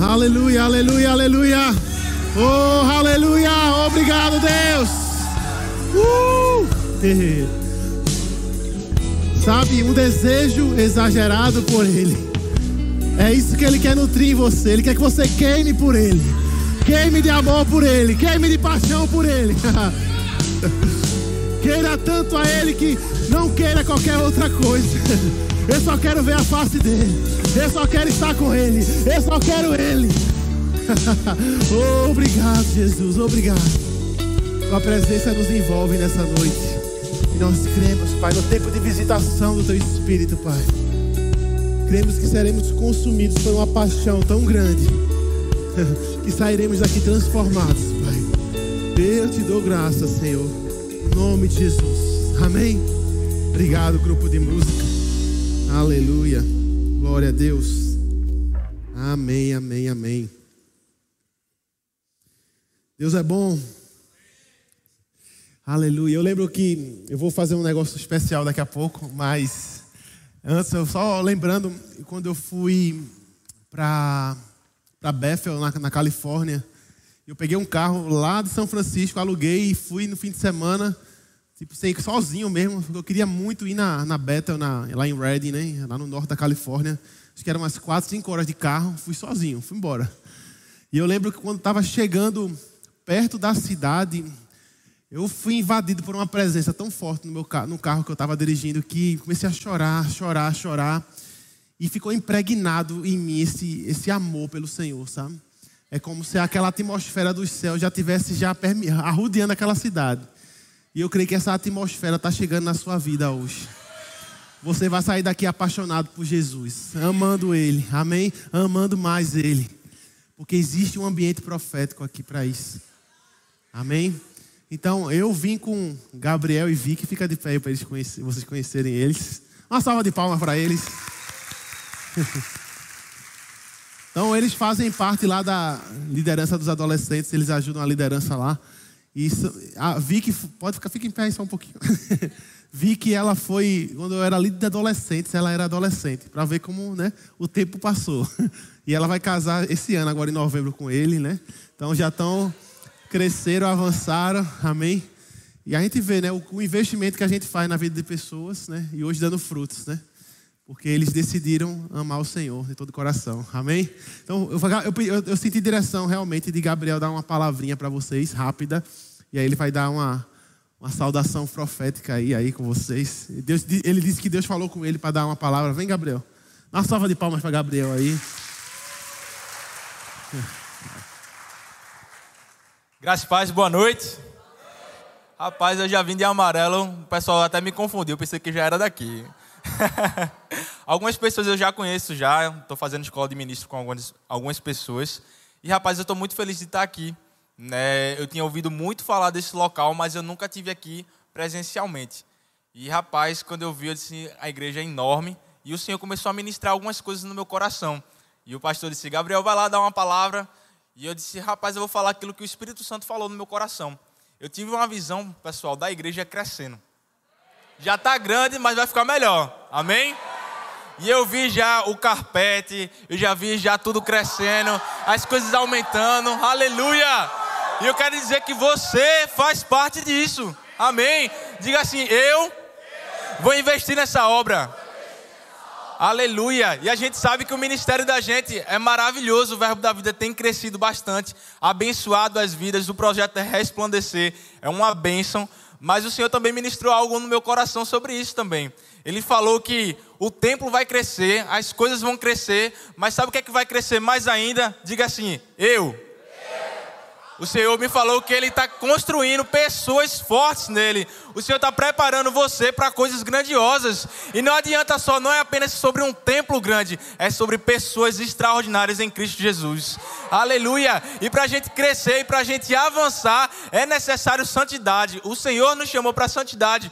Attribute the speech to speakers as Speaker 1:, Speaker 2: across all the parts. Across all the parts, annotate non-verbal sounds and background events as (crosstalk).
Speaker 1: Aleluia, aleluia, aleluia. Oh, aleluia. Obrigado, Deus. Uh! Sabe, um desejo exagerado por Ele. É isso que Ele quer nutrir em você. Ele quer que você queime por Ele. Queime de amor por Ele. Queime de paixão por Ele. (laughs) Queira tanto a Ele que não queira qualquer outra coisa. Eu só quero ver a face dele. Eu só quero estar com Ele. Eu só quero Ele. (laughs) obrigado, Jesus. Obrigado. Tua presença nos envolve nessa noite. E nós cremos, Pai, no tempo de visitação do Teu Espírito, Pai. Cremos que seremos consumidos por uma paixão tão grande (laughs) que sairemos daqui transformados, Pai. Eu te dou graça, Senhor. Em nome de Jesus. Amém. Obrigado, grupo de música. Aleluia. Glória a Deus. Amém, amém, amém. Deus é bom. Aleluia. Eu lembro que eu vou fazer um negócio especial daqui a pouco, mas antes, eu só lembrando, quando eu fui para Bethel, na, na Califórnia, eu peguei um carro lá de São Francisco, aluguei e fui no fim de semana, tipo, sei sozinho mesmo. Eu queria muito ir na, na Bethel, na, lá em Redding, né? Lá no norte da Califórnia. Acho que eram umas 4, 5 horas de carro. Fui sozinho, fui embora. E eu lembro que quando estava chegando perto da cidade, eu fui invadido por uma presença tão forte no meu carro, no carro que eu estava dirigindo que comecei a chorar, chorar, chorar. E ficou impregnado em mim esse, esse amor pelo Senhor, sabe? É como se aquela atmosfera dos céus já tivesse já arrodeando aquela cidade. E eu creio que essa atmosfera está chegando na sua vida hoje. Você vai sair daqui apaixonado por Jesus, amando Ele, amém? Amando mais Ele. Porque existe um ambiente profético aqui para isso. Amém? Então, eu vim com Gabriel e Vicky, fica de pé para vocês conhecerem eles. Uma salva de palmas para eles. (laughs) Então, eles fazem parte lá da liderança dos adolescentes, eles ajudam a liderança lá. E a Vicky, pode ficar, fica em pé só um pouquinho. (laughs) Vicky, ela foi, quando eu era líder de adolescentes, ela era adolescente, para ver como né, o tempo passou. (laughs) E ela vai casar esse ano, agora em novembro, com ele, né? Então já estão, cresceram, avançaram, amém? E a gente vê, né, o, o investimento que a gente faz na vida de pessoas, né? E hoje dando frutos, né? Porque eles decidiram amar o Senhor de todo o coração. Amém? Então, eu, eu, eu senti direção realmente de Gabriel dar uma palavrinha para vocês, rápida. E aí ele vai dar uma, uma saudação profética aí, aí com vocês. Deus, ele disse que Deus falou com ele para dar uma palavra. Vem, Gabriel. Dá uma salva de palmas para Gabriel aí. (laughs)
Speaker 2: Graças paz, boa noite. Rapaz, eu já vim de amarelo, o pessoal até me confundiu, pensei que já era daqui. (laughs) algumas pessoas eu já conheço já, estou fazendo escola de ministro com algumas, algumas pessoas. E rapaz, eu estou muito feliz de estar aqui. Né? Eu tinha ouvido muito falar desse local, mas eu nunca tive aqui presencialmente. E rapaz, quando eu vi, eu disse, a igreja é enorme. E o Senhor começou a ministrar algumas coisas no meu coração. E o pastor disse, Gabriel, vai lá dar uma palavra. E eu disse, rapaz, eu vou falar aquilo que o Espírito Santo falou no meu coração. Eu tive uma visão, pessoal, da igreja crescendo. Já está grande, mas vai ficar melhor. Amém? E eu vi já o carpete, eu já vi já tudo crescendo, as coisas aumentando. Aleluia! E eu quero dizer que você faz parte disso. Amém? Diga assim: eu vou investir nessa obra. Aleluia! E a gente sabe que o ministério da gente é maravilhoso. O Verbo da Vida tem crescido bastante, abençoado as vidas. O projeto é resplandecer, é uma bênção. Mas o Senhor também ministrou algo no meu coração sobre isso também. Ele falou que o templo vai crescer, as coisas vão crescer, mas sabe o que é que vai crescer mais ainda? Diga assim: eu. O Senhor me falou que Ele está construindo pessoas fortes nele. O Senhor está preparando você para coisas grandiosas. E não adianta só, não é apenas sobre um templo grande, é sobre pessoas extraordinárias em Cristo Jesus. Aleluia! E para a gente crescer e para a gente avançar, é necessário santidade. O Senhor nos chamou para santidade.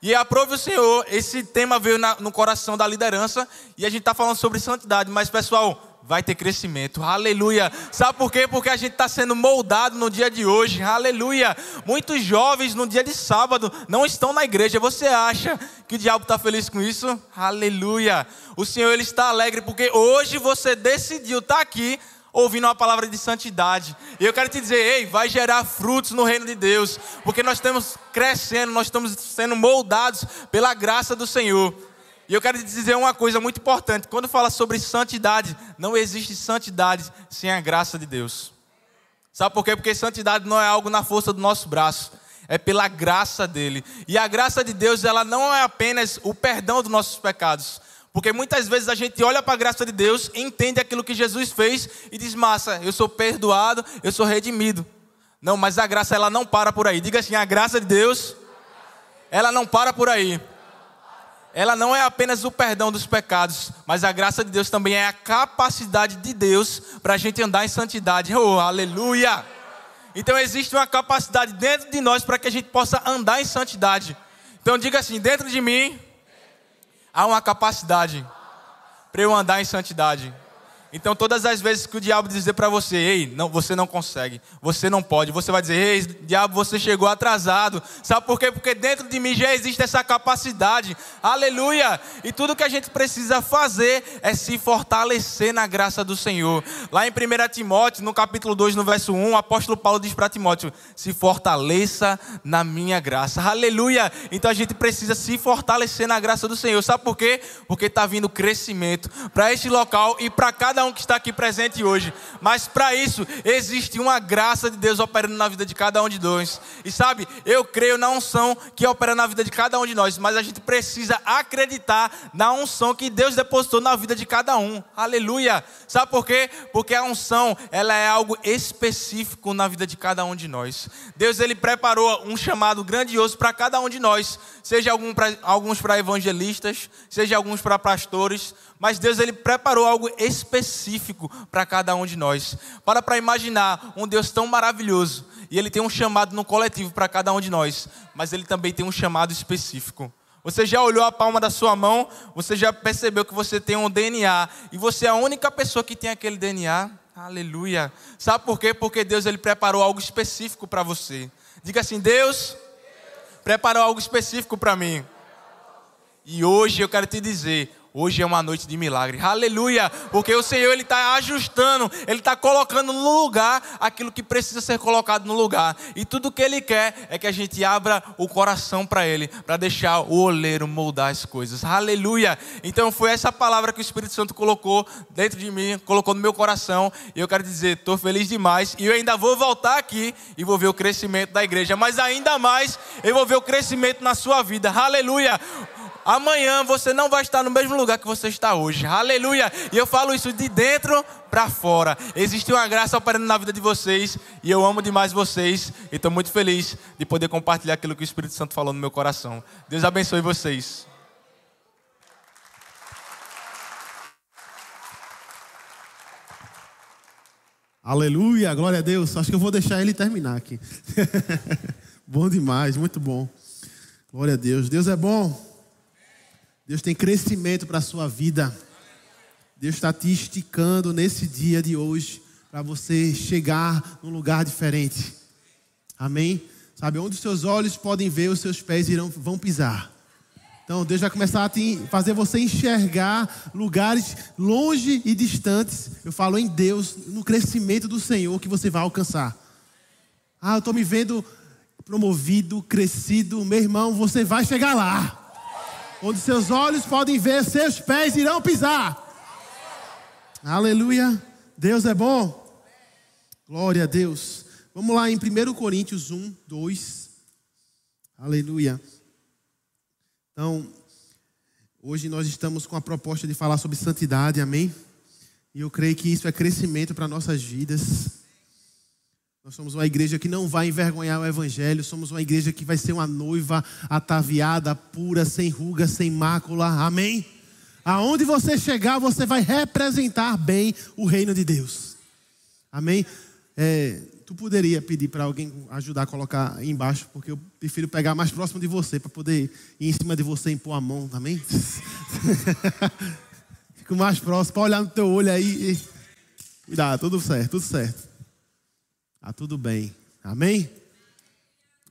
Speaker 2: E aprove o Senhor, esse tema veio na, no coração da liderança e a gente está falando sobre santidade. Mas, pessoal, vai ter crescimento. Aleluia. Sabe por quê? Porque a gente está sendo moldado no dia de hoje. Aleluia. Muitos jovens no dia de sábado não estão na igreja. Você acha que o diabo está feliz com isso? Aleluia. O Senhor ele está alegre porque hoje você decidiu estar tá aqui ouvindo uma palavra de santidade. E eu quero te dizer, ei, vai gerar frutos no reino de Deus, porque nós estamos crescendo, nós estamos sendo moldados pela graça do Senhor. E eu quero dizer uma coisa muito importante: quando fala sobre santidade, não existe santidade sem a graça de Deus. Sabe por quê? Porque santidade não é algo na força do nosso braço, é pela graça dele. E a graça de Deus, ela não é apenas o perdão dos nossos pecados. Porque muitas vezes a gente olha para a graça de Deus, entende aquilo que Jesus fez e diz: "Massa, eu sou perdoado, eu sou redimido". Não, mas a graça ela não para por aí. Diga assim: a graça de Deus ela não para por aí ela não é apenas o perdão dos pecados, mas a graça de Deus também é a capacidade de Deus para a gente andar em santidade. Oh, aleluia! Então existe uma capacidade dentro de nós para que a gente possa andar em santidade. Então diga assim: dentro de mim há uma capacidade para eu andar em santidade. Então, todas as vezes que o diabo dizer para você, ei, não, você não consegue, você não pode, você vai dizer, ei, diabo, você chegou atrasado. Sabe por quê? Porque dentro de mim já existe essa capacidade. Aleluia! E tudo que a gente precisa fazer é se fortalecer na graça do Senhor. Lá em 1 Timóteo, no capítulo 2, no verso 1, o apóstolo Paulo diz para Timóteo: se fortaleça na minha graça. Aleluia! Então a gente precisa se fortalecer na graça do Senhor. Sabe por quê? Porque está vindo crescimento para este local e para cada cada um que está aqui presente hoje. Mas para isso, existe uma graça de Deus operando na vida de cada um de nós. E sabe, eu creio na unção que opera na vida de cada um de nós, mas a gente precisa acreditar na unção que Deus depositou na vida de cada um. Aleluia! Sabe por quê? Porque a unção, ela é algo específico na vida de cada um de nós. Deus ele preparou um chamado grandioso para cada um de nós, seja algum pra, alguns para evangelistas, seja alguns para pastores, mas Deus ele preparou algo específico para cada um de nós. Para para imaginar um Deus tão maravilhoso e ele tem um chamado no coletivo para cada um de nós, mas ele também tem um chamado específico. Você já olhou a palma da sua mão, você já percebeu que você tem um DNA e você é a única pessoa que tem aquele DNA? Aleluia. Sabe por quê? Porque Deus ele preparou algo específico para você. Diga assim: Deus preparou algo específico para mim. E hoje eu quero te dizer, Hoje é uma noite de milagre. Aleluia! Porque o Senhor ele está ajustando, ele está colocando no lugar aquilo que precisa ser colocado no lugar. E tudo que ele quer é que a gente abra o coração para ele, para deixar o oleiro moldar as coisas. Aleluia! Então foi essa palavra que o Espírito Santo colocou dentro de mim, colocou no meu coração. E eu quero dizer, estou feliz demais. E eu ainda vou voltar aqui e vou ver o crescimento da igreja. Mas ainda mais, eu vou ver o crescimento na sua vida. Aleluia! Amanhã você não vai estar no mesmo lugar que você está hoje. Aleluia! E eu falo isso de dentro para fora. Existe uma graça operando na vida de vocês e eu amo demais vocês e estou muito feliz de poder compartilhar aquilo que o Espírito Santo falou no meu coração. Deus abençoe vocês.
Speaker 1: Aleluia, glória a Deus. Acho que eu vou deixar ele terminar aqui. (laughs) bom demais, muito bom. Glória a Deus. Deus é bom. Deus tem crescimento para a sua vida. Deus está te esticando nesse dia de hoje para você chegar num lugar diferente. Amém? Sabe, onde os seus olhos podem ver, os seus pés irão, vão pisar. Então, Deus vai começar a te, fazer você enxergar lugares longe e distantes. Eu falo em Deus, no crescimento do Senhor que você vai alcançar. Ah, eu estou me vendo promovido, crescido. Meu irmão, você vai chegar lá. Onde seus olhos podem ver, seus pés irão pisar. Aleluia. Deus é bom. Glória a Deus. Vamos lá em 1 Coríntios 1, 2. Aleluia. Então, hoje nós estamos com a proposta de falar sobre santidade, amém? E eu creio que isso é crescimento para nossas vidas. Nós somos uma igreja que não vai envergonhar o Evangelho, somos uma igreja que vai ser uma noiva ataviada, pura, sem ruga, sem mácula, amém? Aonde você chegar, você vai representar bem o reino de Deus, amém? É, tu poderia pedir para alguém ajudar a colocar embaixo, porque eu prefiro pegar mais próximo de você, para poder ir em cima de você e impor a mão, amém? (laughs) Fico mais próximo, para olhar no teu olho aí. Cuidado, tudo certo, tudo certo. Tá tudo bem. Amém?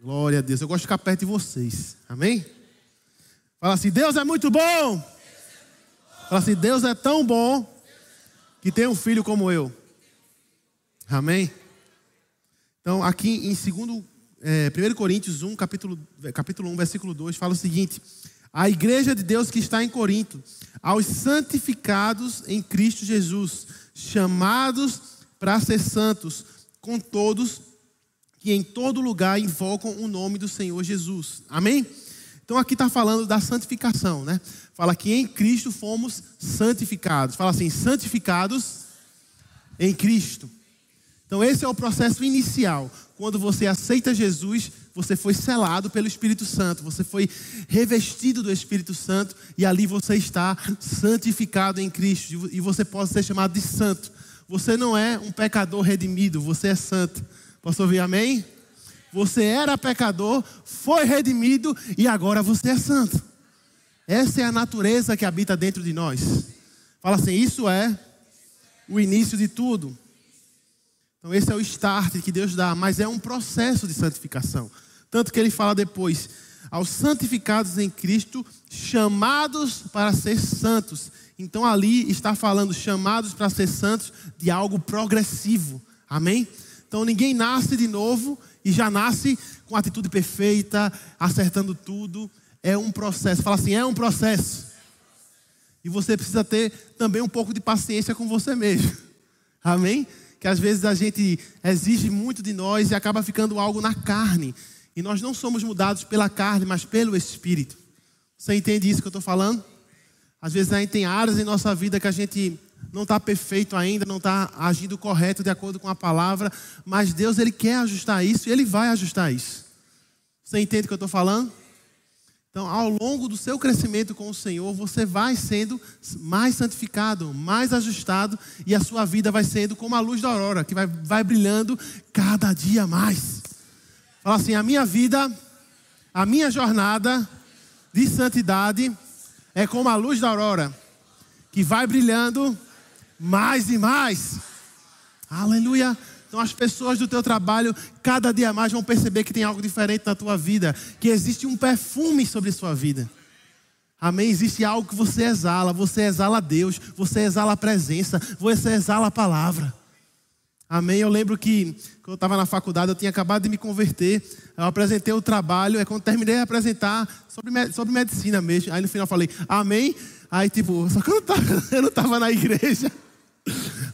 Speaker 1: Glória a Deus. Eu gosto de ficar perto de vocês. Amém? Fala assim: Deus é muito bom. Fala assim: Deus é tão bom que tem um filho como eu. Amém? Então, aqui em segundo, é, 1 Coríntios 1, capítulo, capítulo 1, versículo 2, fala o seguinte: A igreja de Deus que está em Corinto, aos santificados em Cristo Jesus, chamados para ser santos, com todos que em todo lugar invocam o nome do Senhor Jesus. Amém? Então aqui está falando da santificação, né? Fala que em Cristo fomos santificados. Fala assim, santificados em Cristo. Então esse é o processo inicial. Quando você aceita Jesus, você foi selado pelo Espírito Santo, você foi revestido do Espírito Santo e ali você está santificado em Cristo e você pode ser chamado de santo. Você não é um pecador redimido, você é santo. Posso ouvir amém? Você era pecador, foi redimido e agora você é santo. Essa é a natureza que habita dentro de nós. Fala assim: isso é o início de tudo. Então, esse é o start que Deus dá, mas é um processo de santificação. Tanto que ele fala depois: aos santificados em Cristo, chamados para ser santos. Então, ali está falando chamados para ser santos de algo progressivo. Amém? Então ninguém nasce de novo e já nasce com atitude perfeita, acertando tudo. É um processo. Fala assim, é um processo. E você precisa ter também um pouco de paciência com você mesmo. (laughs) Amém? Que às vezes a gente exige muito de nós e acaba ficando algo na carne. E nós não somos mudados pela carne, mas pelo Espírito. Você entende isso que eu estou falando? Às vezes gente tem áreas em nossa vida que a gente não está perfeito ainda, não está agindo correto de acordo com a palavra, mas Deus ele quer ajustar isso e ele vai ajustar isso. Você entende o que eu estou falando? Então, ao longo do seu crescimento com o Senhor, você vai sendo mais santificado, mais ajustado, e a sua vida vai sendo como a luz da aurora, que vai, vai brilhando cada dia mais. Fala assim: a minha vida, a minha jornada de santidade é como a luz da aurora, que vai brilhando mais e mais. Aleluia. Então as pessoas do teu trabalho, cada dia mais vão perceber que tem algo diferente na tua vida, que existe um perfume sobre sua vida. Amém? Existe algo que você exala, você exala Deus, você exala a presença, você exala a palavra. Amém? Eu lembro que quando eu estava na faculdade, eu tinha acabado de me converter. Eu apresentei o trabalho, é quando terminei de apresentar sobre, sobre medicina mesmo. Aí no final eu falei, Amém? Aí tipo, (laughs) só que eu não estava (laughs) na igreja.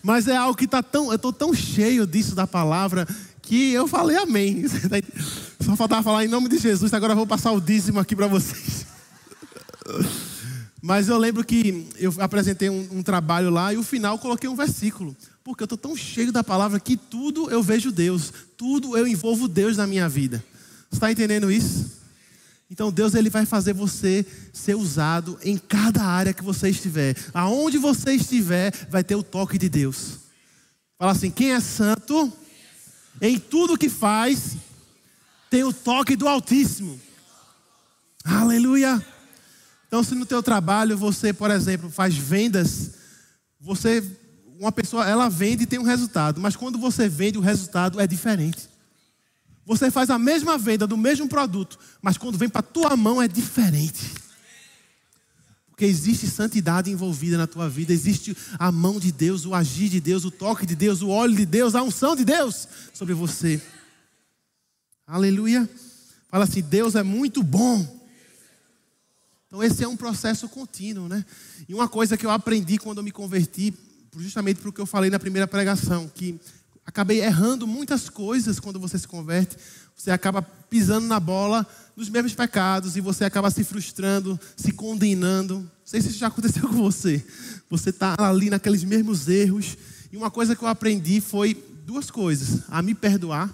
Speaker 1: Mas é algo que está tão, eu estou tão cheio disso da palavra que eu falei amém. (laughs) Só faltava falar em nome de Jesus, agora eu vou passar o dízimo aqui para vocês. Mas eu lembro que eu apresentei um, um trabalho lá e o final coloquei um versículo. Porque eu estou tão cheio da palavra que tudo eu vejo Deus, tudo eu envolvo Deus na minha vida. Você está entendendo isso? Então Deus ele vai fazer você ser usado em cada área que você estiver. Aonde você estiver, vai ter o toque de Deus. Fala assim: quem é santo, em tudo que faz, tem o toque do Altíssimo. Aleluia. Então, se no teu trabalho você, por exemplo, faz vendas, você, uma pessoa, ela vende e tem um resultado, mas quando você vende, o resultado é diferente. Você faz a mesma venda do mesmo produto, mas quando vem para tua mão é diferente. Porque existe santidade envolvida na tua vida, existe a mão de Deus, o agir de Deus, o toque de Deus, o óleo de Deus, a unção de Deus sobre você. Aleluia. Fala assim: Deus é muito bom. Então, esse é um processo contínuo, né? E uma coisa que eu aprendi quando eu me converti, justamente para o que eu falei na primeira pregação, que acabei errando muitas coisas quando você se converte. Você acaba pisando na bola nos mesmos pecados e você acaba se frustrando, se condenando. Não sei se isso já aconteceu com você. Você está ali naqueles mesmos erros. E uma coisa que eu aprendi foi duas coisas: a me perdoar.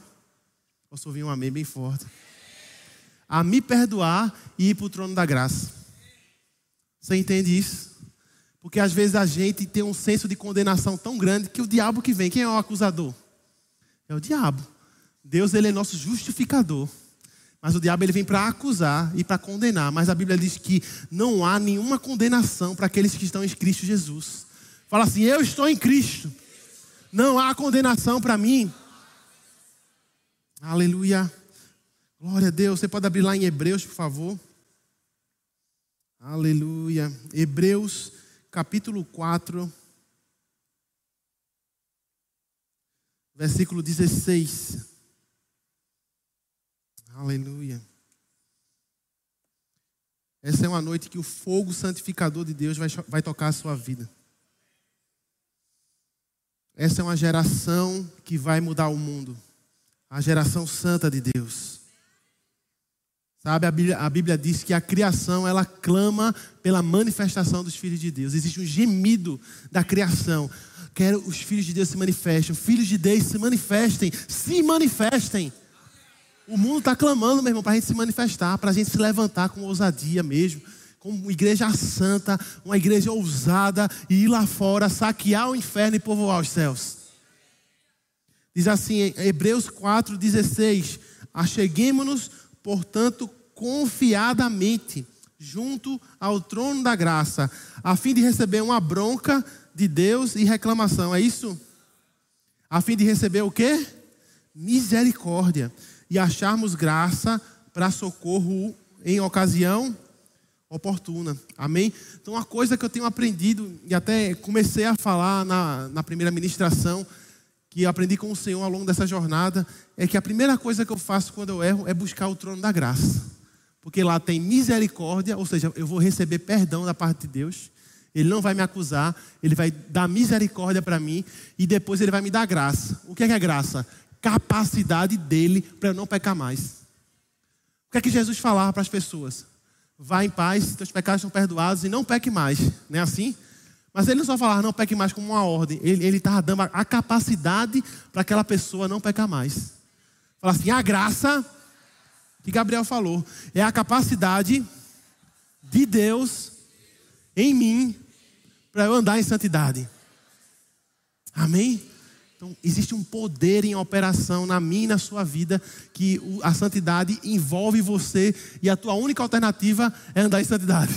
Speaker 1: Posso ouvir um amém bem forte? A me perdoar e ir para o trono da graça. Você entende isso? Porque às vezes a gente tem um senso de condenação tão grande que o diabo que vem, quem é o acusador? É o diabo. Deus ele é nosso justificador. Mas o diabo ele vem para acusar e para condenar. Mas a Bíblia diz que não há nenhuma condenação para aqueles que estão em Cristo Jesus. Fala assim: Eu estou em Cristo. Não há condenação para mim. Aleluia. Glória a Deus. Você pode abrir lá em Hebreus, por favor. Aleluia. Hebreus, capítulo 4. Versículo 16. Aleluia. Essa é uma noite que o fogo santificador de Deus vai, vai tocar a sua vida. Essa é uma geração que vai mudar o mundo. A geração santa de Deus. Sabe, a Bíblia, a Bíblia, diz que a criação ela clama pela manifestação dos filhos de Deus. Existe um gemido da criação. Quero os filhos de Deus se manifestem. Filhos de Deus se manifestem. Se manifestem. O mundo está clamando, meu irmão, para a gente se manifestar, para a gente se levantar com ousadia mesmo, como uma igreja santa, uma igreja ousada, e ir lá fora, saquear o inferno e povoar os céus. Diz assim, Hebreus 4,16: Acheguemos-nos, portanto, confiadamente, junto ao trono da graça, a fim de receber uma bronca de Deus e reclamação. É isso? A fim de receber o quê? Misericórdia e acharmos graça para socorro em ocasião oportuna. Amém? Então, uma coisa que eu tenho aprendido, e até comecei a falar na, na primeira ministração, que aprendi com o Senhor ao longo dessa jornada, é que a primeira coisa que eu faço quando eu erro é buscar o trono da graça. Porque lá tem misericórdia, ou seja, eu vou receber perdão da parte de Deus. Ele não vai me acusar, ele vai dar misericórdia para mim e depois ele vai me dar graça. O que é, que é graça? capacidade dele para eu não pecar mais. O que é que Jesus falava para as pessoas? Vá em paz, teus pecados são perdoados e não peque mais. Não é assim? Mas ele não só falava não peque mais como uma ordem, ele estava dando a capacidade para aquela pessoa não pecar mais. Fala assim: a graça, que Gabriel falou, é a capacidade de Deus em mim para eu andar em santidade. Amém? Então, existe um poder em operação na minha e na sua vida que a santidade envolve você e a tua única alternativa é andar em santidade.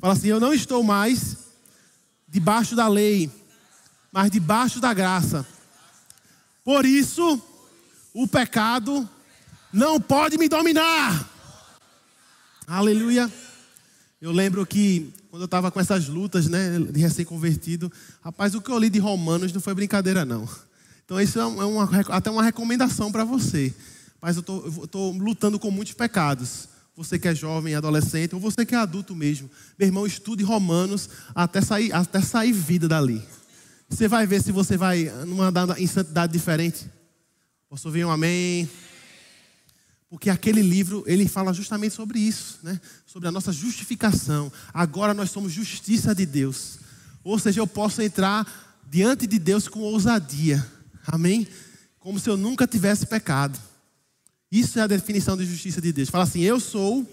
Speaker 1: Fala assim: Eu não estou mais debaixo da lei, mas debaixo da graça. Por isso, o pecado não pode me dominar. Aleluia. Eu lembro que quando eu estava com essas lutas, né, de recém-convertido, rapaz, o que eu li de Romanos não foi brincadeira, não. Então, isso é, uma, até uma recomendação para você. Mas eu estou lutando com muitos pecados. Você que é jovem, adolescente, ou você que é adulto mesmo. Meu irmão, estude Romanos até sair, até sair vida dali. Você vai ver se você vai numa em santidade diferente. Posso ouvir um amém? Porque aquele livro, ele fala justamente sobre isso, né? Sobre a nossa justificação. Agora nós somos justiça de Deus. Ou seja, eu posso entrar diante de Deus com ousadia. Amém? Como se eu nunca tivesse pecado. Isso é a definição de justiça de Deus. Fala assim: eu sou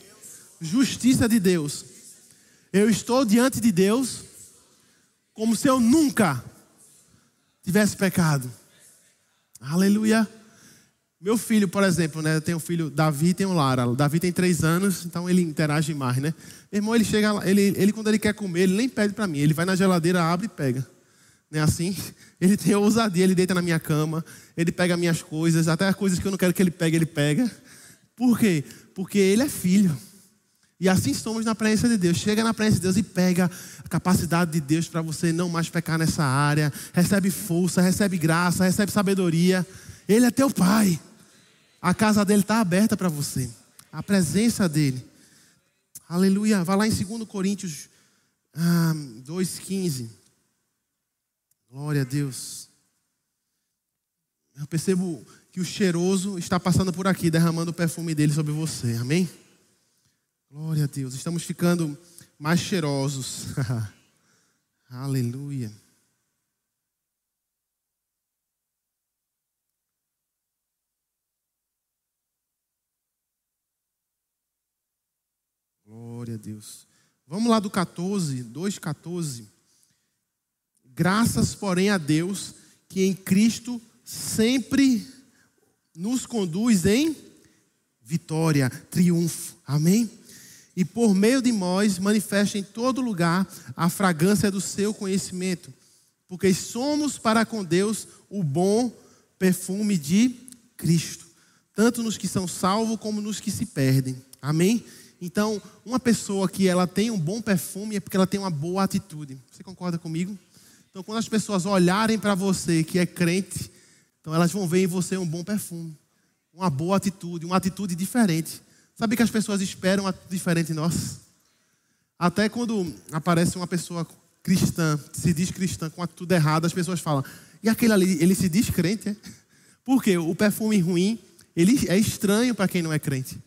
Speaker 1: justiça de Deus. Eu estou diante de Deus como se eu nunca tivesse pecado. Aleluia. Meu filho, por exemplo, né? Tenho um filho, Davi tem um Lara. Davi tem três anos, então ele interage mais, né? Meu irmão, ele chega, ele, ele quando ele quer comer, ele nem pede para mim. Ele vai na geladeira, abre e pega. Não é assim? (laughs) Ele tem ousadia, ele deita na minha cama, ele pega minhas coisas, até as coisas que eu não quero que ele pegue, ele pega. Por quê? Porque ele é filho. E assim somos na presença de Deus. Chega na presença de Deus e pega a capacidade de Deus para você não mais pecar nessa área. Recebe força, recebe graça, recebe sabedoria. Ele é teu pai. A casa dele está aberta para você. A presença dele. Aleluia. Vai lá em 2 Coríntios ah, 2,15. Glória a Deus. Eu percebo que o cheiroso está passando por aqui, derramando o perfume dele sobre você. Amém? Glória a Deus. Estamos ficando mais cheirosos. (laughs) Aleluia. Glória a Deus. Vamos lá do 14, 2,14. Graças, porém, a Deus que em Cristo sempre nos conduz em vitória, triunfo. Amém? E por meio de nós manifesta em todo lugar a fragrância do seu conhecimento. porque somos para com Deus o bom perfume de Cristo, tanto nos que são salvos como nos que se perdem. Amém? Então, uma pessoa que ela tem um bom perfume é porque ela tem uma boa atitude. Você concorda comigo? Então, quando as pessoas olharem para você que é crente, então elas vão ver em você um bom perfume, uma boa atitude, uma atitude diferente. Sabe que as pessoas esperam uma atitude diferente em nós? Até quando aparece uma pessoa cristã, se diz cristã com atitude errada, as pessoas falam: "E aquele ali, ele se diz crente?" É? Porque o perfume ruim, ele é estranho para quem não é crente.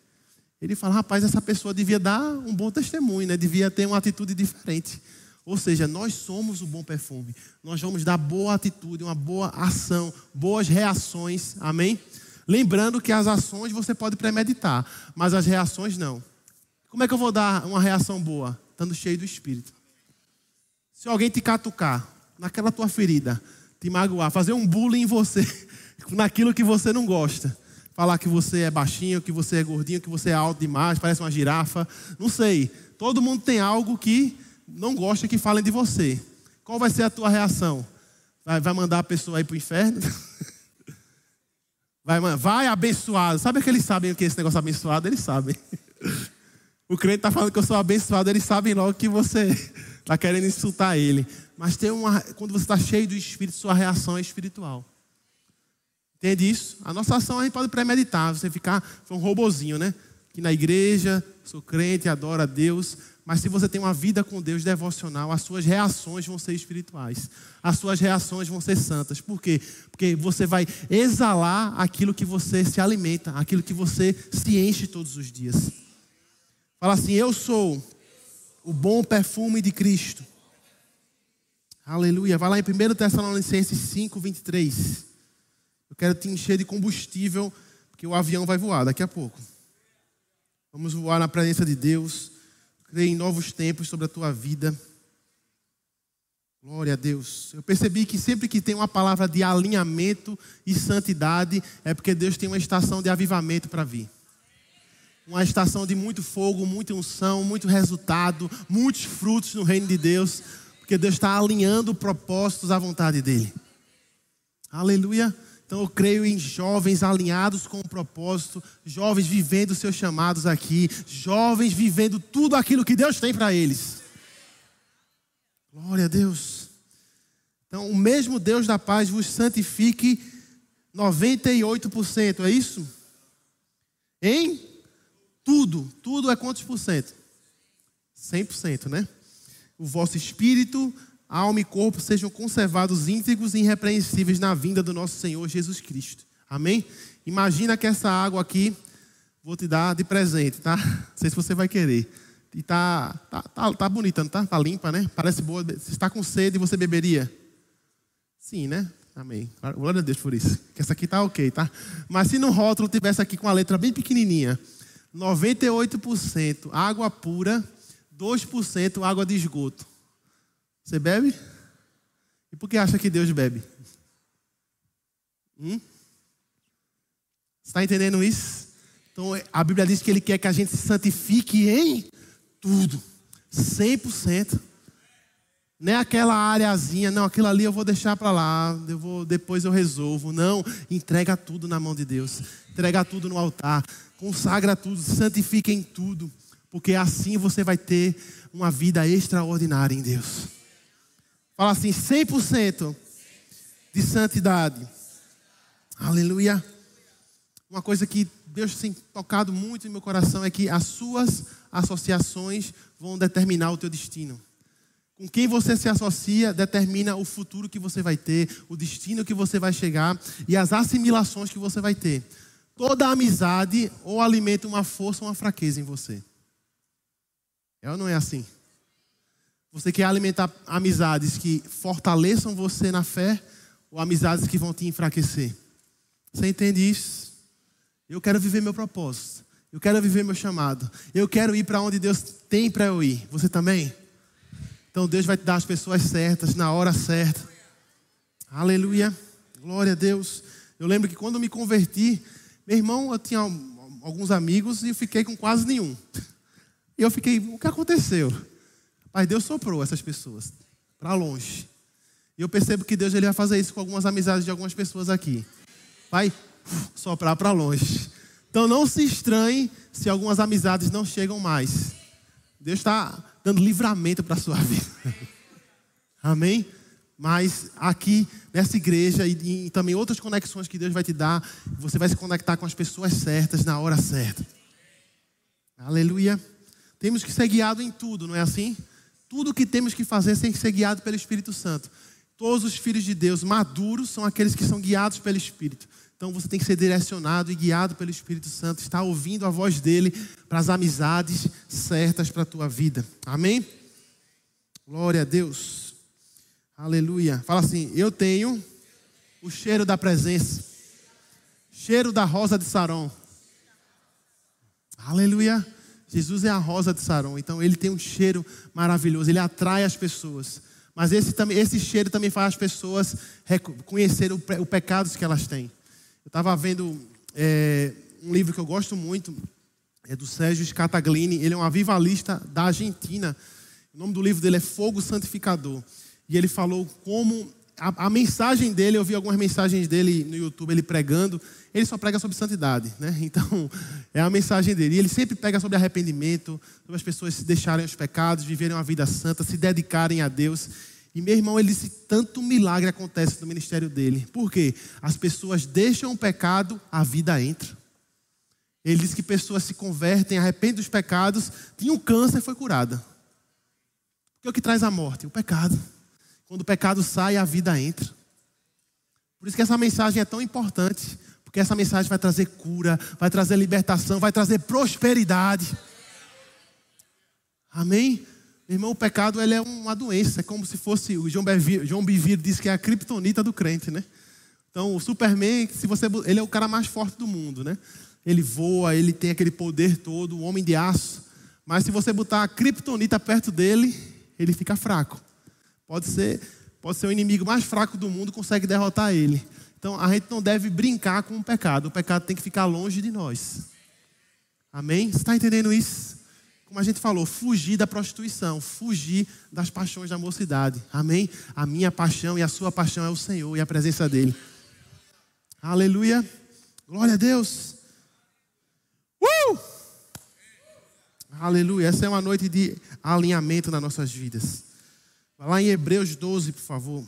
Speaker 1: Ele fala, rapaz, essa pessoa devia dar um bom testemunho, né? devia ter uma atitude diferente. Ou seja, nós somos o bom perfume. Nós vamos dar boa atitude, uma boa ação, boas reações. Amém? Lembrando que as ações você pode premeditar, mas as reações não. Como é que eu vou dar uma reação boa? Estando cheio do Espírito. Se alguém te catucar naquela tua ferida, te magoar, fazer um bullying em você, (laughs) naquilo que você não gosta, falar que você é baixinho, que você é gordinho, que você é alto demais, parece uma girafa. Não sei. Todo mundo tem algo que não gosta que falem de você. Qual vai ser a tua reação? Vai, vai mandar a pessoa ir para o inferno? (laughs) Vai, vai abençoado. Sabe que eles sabem o que é esse negócio abençoado? Eles sabem. (laughs) O crente está falando que eu sou abençoado, eles sabem logo que você está (laughs) querendo insultar ele. Mas tem uma, quando você está cheio do Espírito, sua reação é espiritual. Entende isso? A nossa ação a gente pode premeditar, você ficar um robozinho, né? Que na igreja, sou crente, adoro a Deus, mas se você tem uma vida com Deus devocional, as suas reações vão ser espirituais. As suas reações vão ser santas. Por quê? Porque você vai exalar aquilo que você se alimenta, aquilo que você se enche todos os dias. Fala assim: Eu sou o bom perfume de Cristo. Aleluia. Vai lá em 1 Tessalonicenses 5, 23. Eu quero te encher de combustível, porque o avião vai voar daqui a pouco. Vamos voar na presença de Deus. Creio em novos tempos sobre a tua vida. Glória a Deus. Eu percebi que sempre que tem uma palavra de alinhamento e santidade, é porque Deus tem uma estação de avivamento para vir. Uma estação de muito fogo, muita unção, muito resultado, muitos frutos no reino de Deus, porque Deus está alinhando propósitos à vontade dEle. Aleluia. Então eu creio em jovens alinhados com o propósito, jovens vivendo seus chamados aqui, jovens vivendo tudo aquilo que Deus tem para eles. Glória a Deus. Então, o mesmo Deus da paz vos santifique 98%, é isso? Em tudo. Tudo é quantos por cento? 100%, né? O vosso espírito, alma e corpo sejam conservados íntegros e irrepreensíveis na vinda do nosso Senhor Jesus Cristo. Amém? Imagina que essa água aqui, vou te dar de presente, tá? Não sei se você vai querer. E tá, tá, tá, tá bonita, não tá? Tá limpa, né? Parece boa. Se está com sede, você beberia? Sim, né? Amém. Glória a Deus por isso. Que essa aqui tá ok, tá? Mas se no rótulo tivesse aqui com a letra bem pequenininha, 98% água pura, 2% água de esgoto. Você bebe? E por que acha que Deus bebe? Hum? Está entendendo isso? Então a Bíblia diz que Ele quer que a gente se santifique em tudo, 100%. Não é aquela areazinha, não, aquilo ali eu vou deixar para lá, eu vou, depois eu resolvo. Não, entrega tudo na mão de Deus. Entrega tudo no altar. Consagra tudo, santifica em tudo. Porque assim você vai ter uma vida extraordinária em Deus. Fala assim, 100% de santidade. Aleluia. Uma coisa que Deus tem tocado muito em meu coração é que as suas associações vão determinar o teu destino. Com quem você se associa determina o futuro que você vai ter, o destino que você vai chegar e as assimilações que você vai ter. Toda amizade ou alimenta uma força ou uma fraqueza em você. É ou não é assim? Você quer alimentar amizades que fortaleçam você na fé ou amizades que vão te enfraquecer? Você entende isso? Eu quero viver meu propósito. Eu quero viver meu chamado. Eu quero ir para onde Deus tem para eu ir. Você também? Então Deus vai te dar as pessoas certas na hora certa. Aleluia. Glória a Deus. Eu lembro que quando eu me converti, meu irmão, eu tinha alguns amigos e eu fiquei com quase nenhum. E eu fiquei, o que aconteceu? Mas Deus soprou essas pessoas para longe. E eu percebo que Deus ele vai fazer isso com algumas amizades de algumas pessoas aqui. Vai soprar para longe. Então não se estranhe se algumas amizades não chegam mais. Deus está dando livramento para a sua (laughs) vida. Amém? Mas aqui nessa igreja e, e, também outras conexões que Deus vai te dar, você vai se conectar com as pessoas certas na hora certa. Aleluia. Temos que ser guiados em tudo, não é assim? Tudo que temos que fazer tem que ser guiado pelo Espírito Santo. Todos os filhos de Deus maduros são aqueles que são guiados pelo Espírito. Então você tem que ser direcionado e guiado pelo Espírito Santo, estar ouvindo a voz dele para as amizades certas para a tua vida. Amém? Glória a Deus. Aleluia. Fala assim: Eu tenho o cheiro da presença, cheiro da rosa de Saron. Aleluia. Jesus é a rosa de Saron, então ele tem um cheiro maravilhoso, ele atrai as pessoas. Mas esse, esse cheiro também faz as pessoas conhecer o, o pecados que elas têm. Eu estava vendo é, um livro que eu gosto muito, é do Sérgio Scataglini, ele é um avivalista da Argentina. O nome do livro dele é Fogo Santificador. E ele falou como a, a, mensagem dele, eu vi algumas mensagens dele no YouTube, ele pregando, ele só prega sobre santidade, né? (laughs) Então, é a mensagem dele. E ele sempre prega sobre arrependimento, sobre as pessoas se deixarem os pecados, viverem uma vida santa, se dedicarem a Deus. E meu irmão, ele disse: tanto milagre acontece no ministério dele. Por quê? As pessoas deixam o pecado, a vida entra. Ele disse que pessoas se convertem, arrependem dos pecados, tinham câncer e foi curada. O que é o que traz a morte? O pecado. Quando o pecado sai, a vida entra. Por isso que essa mensagem é tão importante. Porque essa mensagem vai trazer cura, vai trazer libertação, vai trazer prosperidade. Amém? Irmão, o pecado é uma doença, é como se fosse o João Bevere, João diz que é a criptonita do crente, né? Então, o Superman, se você, ele é o cara mais forte do mundo, né? Ele voa, ele tem aquele poder todo, o homem de aço. Mas se você botar a criptonita perto dele, ele fica fraco. Pode ser, pode ser o inimigo mais fraco do mundo, consegue derrotar ele. Então a gente não deve brincar com o pecado. O pecado tem que ficar longe de nós. Amém? Você está entendendo isso? Como a gente falou, fugir da prostituição, fugir das paixões da mocidade. Amém? A minha paixão e a sua paixão é o Senhor e a presença dEle. Aleluia. Glória a Deus. Uh! Aleluia. Essa é uma noite de alinhamento nas nossas vidas. Vai lá em Hebreus 12, por favor.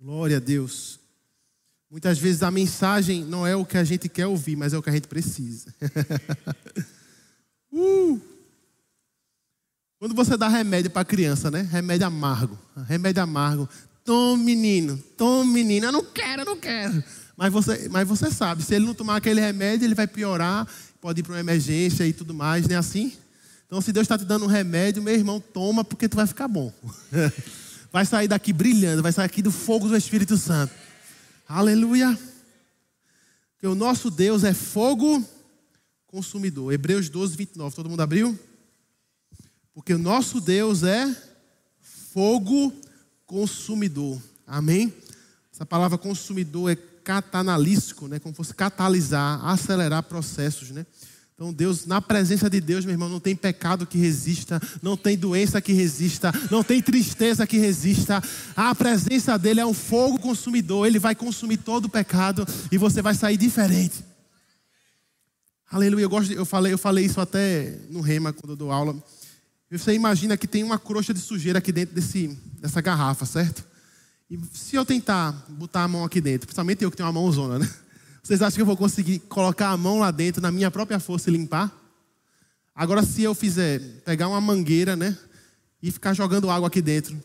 Speaker 1: Glória a Deus. Muitas vezes a mensagem não é o que a gente quer ouvir, mas é o que a gente precisa. (laughs) uh! Quando você dá remédio para criança, né? Remédio amargo. Remédio amargo. Tome, menino. Tome, menino. Eu não quero, eu não quero. Mas você, mas você sabe, se ele não tomar aquele remédio, ele vai piorar, pode ir para uma emergência e tudo mais, não é assim? Então, se Deus está te dando um remédio, meu irmão, toma porque tu vai ficar bom. (laughs) vai sair daqui brilhando, vai sair aqui do fogo do Espírito Santo. Aleluia. Porque o nosso Deus é fogo consumidor. Hebreus 12, 29. Todo mundo abriu? Porque o nosso Deus é fogo consumidor. Amém? Essa palavra consumidor é catanalístico, né? Como fosse catalisar, acelerar processos, né? Então, Deus, na presença de Deus, meu irmão, não tem pecado que resista, não tem doença que resista, não tem tristeza que resista. A presença dele é um fogo consumidor, ele vai consumir todo o pecado e você vai sair diferente. Aleluia. Eu, gosto de, eu, falei, eu falei isso até no Rema, quando eu dou aula. Você imagina que tem uma crosta de sujeira aqui dentro desse, dessa garrafa, certo? E se eu tentar botar a mão aqui dentro, principalmente eu que tenho uma mãozona, né? Vocês acham que eu vou conseguir colocar a mão lá dentro na minha própria força e limpar? Agora, se eu fizer pegar uma mangueira, né? E ficar jogando água aqui dentro. O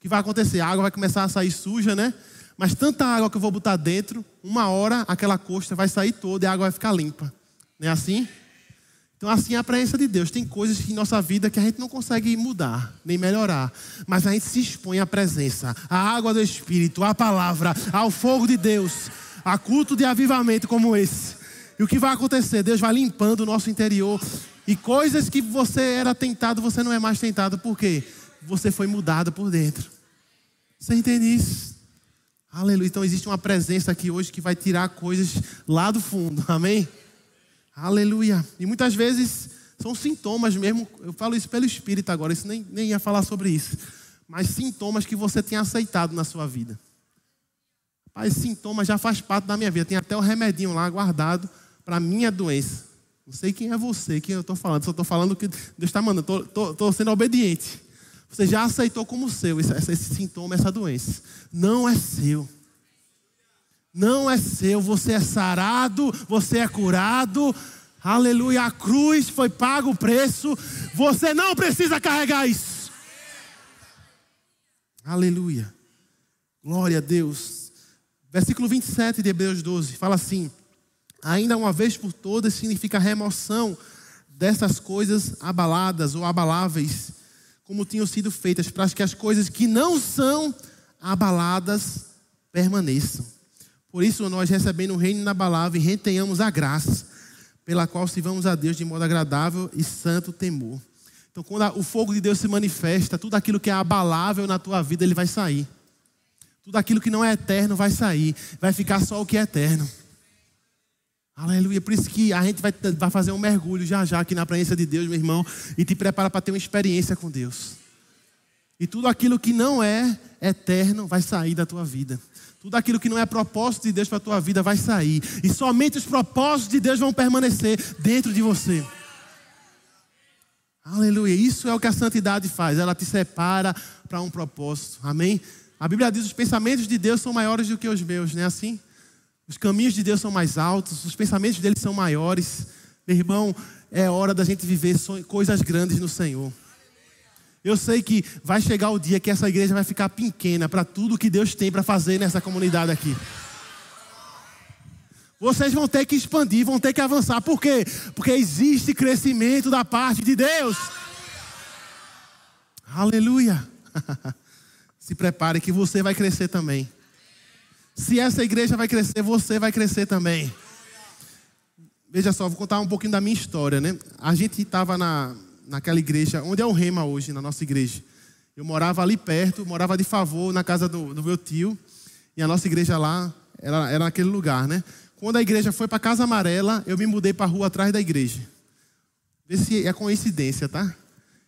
Speaker 1: que vai acontecer? A água vai começar a sair suja, né? Mas tanta água que eu vou botar dentro, uma hora aquela costa vai sair toda e a água vai ficar limpa. Não é assim? Então, assim a presença de Deus. Tem coisas em nossa vida que a gente não consegue mudar, nem melhorar. Mas a gente se expõe à presença, à água do Espírito, à palavra, ao fogo de Deus a culto de avivamento como esse. E o que vai acontecer? Deus vai limpando o nosso interior. E coisas que você era tentado, você não é mais tentado. Por quê? Você foi mudado por dentro. Você entende isso? Aleluia. Então existe uma presença aqui hoje que vai tirar coisas lá do fundo. Amém? Aleluia. E muitas vezes são sintomas mesmo. Eu falo isso pelo Espírito agora. Isso nem, nem ia falar sobre isso. mas sintomas que você tem aceitado na sua vida. Rapaz, sintomas já faz parte da minha vida. Tem até o remedinho lá guardado para minha doença. Não sei quem é você, quem eu estou falando. Só estou falando que Deus está mandando. Estou sendo obediente. Você já aceitou como seu esse, esse sintoma, essa doença. Não é seu. Não é seu. Você é sarado, você é curado. Aleluia. A cruz foi pago o preço. Você não precisa carregar isso. Aleluia. Glória a Deus. Versículo 27 de Hebreus 12 fala assim: Ainda uma vez por todas significa remoção dessas coisas abaladas ou abaláveis, como tinham sido feitas, para que as coisas que não são abaladas permaneçam. Por isso, nós recebendo o reino inabalável, retenhamos a graça, pela qual sirvamos a Deus de modo agradável e santo temor. Então, quando o fogo de Deus se manifesta, tudo aquilo que é abalável na tua vida, ele vai sair. Tudo aquilo que não é eterno vai sair. Vai ficar só o que é eterno. Aleluia. Por isso que a gente vai, vai fazer um mergulho já já aqui na presença de Deus, meu irmão, e te prepara para ter uma experiência com Deus. E tudo aquilo que não é eterno vai sair da tua vida. Tudo aquilo que não é propósito de Deus para a tua vida vai sair. E somente os propósitos de Deus vão permanecer dentro de você. Aleluia. Isso é o que a santidade faz. Ela te separa para um propósito. Amém? A Bíblia diz: os pensamentos de Deus são maiores do que os meus, não é assim? Os caminhos de Deus são mais altos, os pensamentos dele são maiores. Meu irmão, é hora da gente viver coisas grandes no Senhor. Eu sei que vai chegar o dia que essa igreja vai ficar pequena para tudo que Deus tem para fazer nessa comunidade aqui. Vocês vão ter que expandir, vão ter que avançar. Por quê? Porque existe crescimento da parte de Deus. Aleluia. (laughs) Se prepare que você vai crescer também. Se essa igreja vai crescer, você vai crescer também. Veja só, vou contar um pouquinho da minha história, né? A gente estava na, naquela igreja, onde é o Rema hoje, na nossa igreja. Eu morava ali perto, morava de favor na casa do, do meu tio. E a nossa igreja lá era, era naquele lugar, né? Quando a igreja foi para Casa Amarela, eu me mudei para a rua atrás da igreja. Vê se é coincidência, tá?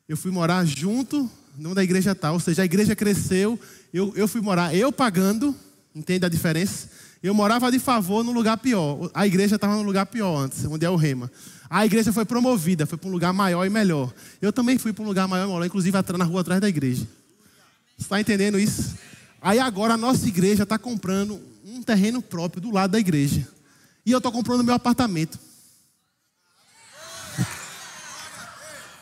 Speaker 1: Eu fui morar junto não da igreja tal. Ou seja, a igreja cresceu, eu, eu fui morar, eu pagando, entende a diferença? Eu morava de favor num lugar pior. A igreja estava num lugar pior antes, onde é o Rema. A igreja foi promovida, foi para um lugar maior e melhor. Eu também fui para um lugar maior e melhor, inclusive na rua atrás da igreja. Você está entendendo isso? Aí agora a nossa igreja está comprando um terreno próprio do lado da igreja. E eu estou comprando meu apartamento.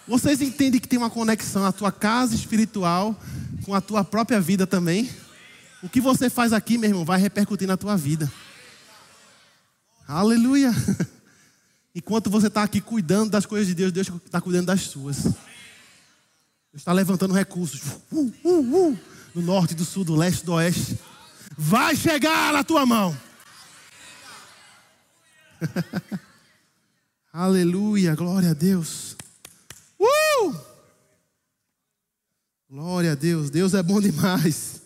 Speaker 1: Vocês entendem que tem uma conexão a tua casa espiritual com a tua própria vida também? O que você faz aqui, meu irmão, vai repercutir na tua vida. Aleluia. (laughs) Enquanto você está aqui cuidando das coisas de Deus, Deus está cuidando das suas. Deus está levantando recursos. Uh, uh, uh, do norte, do sul, do leste, do oeste. Vai chegar na tua mão. (laughs) Aleluia, glória a Deus. Uh! Glória a Deus, Deus é bom demais.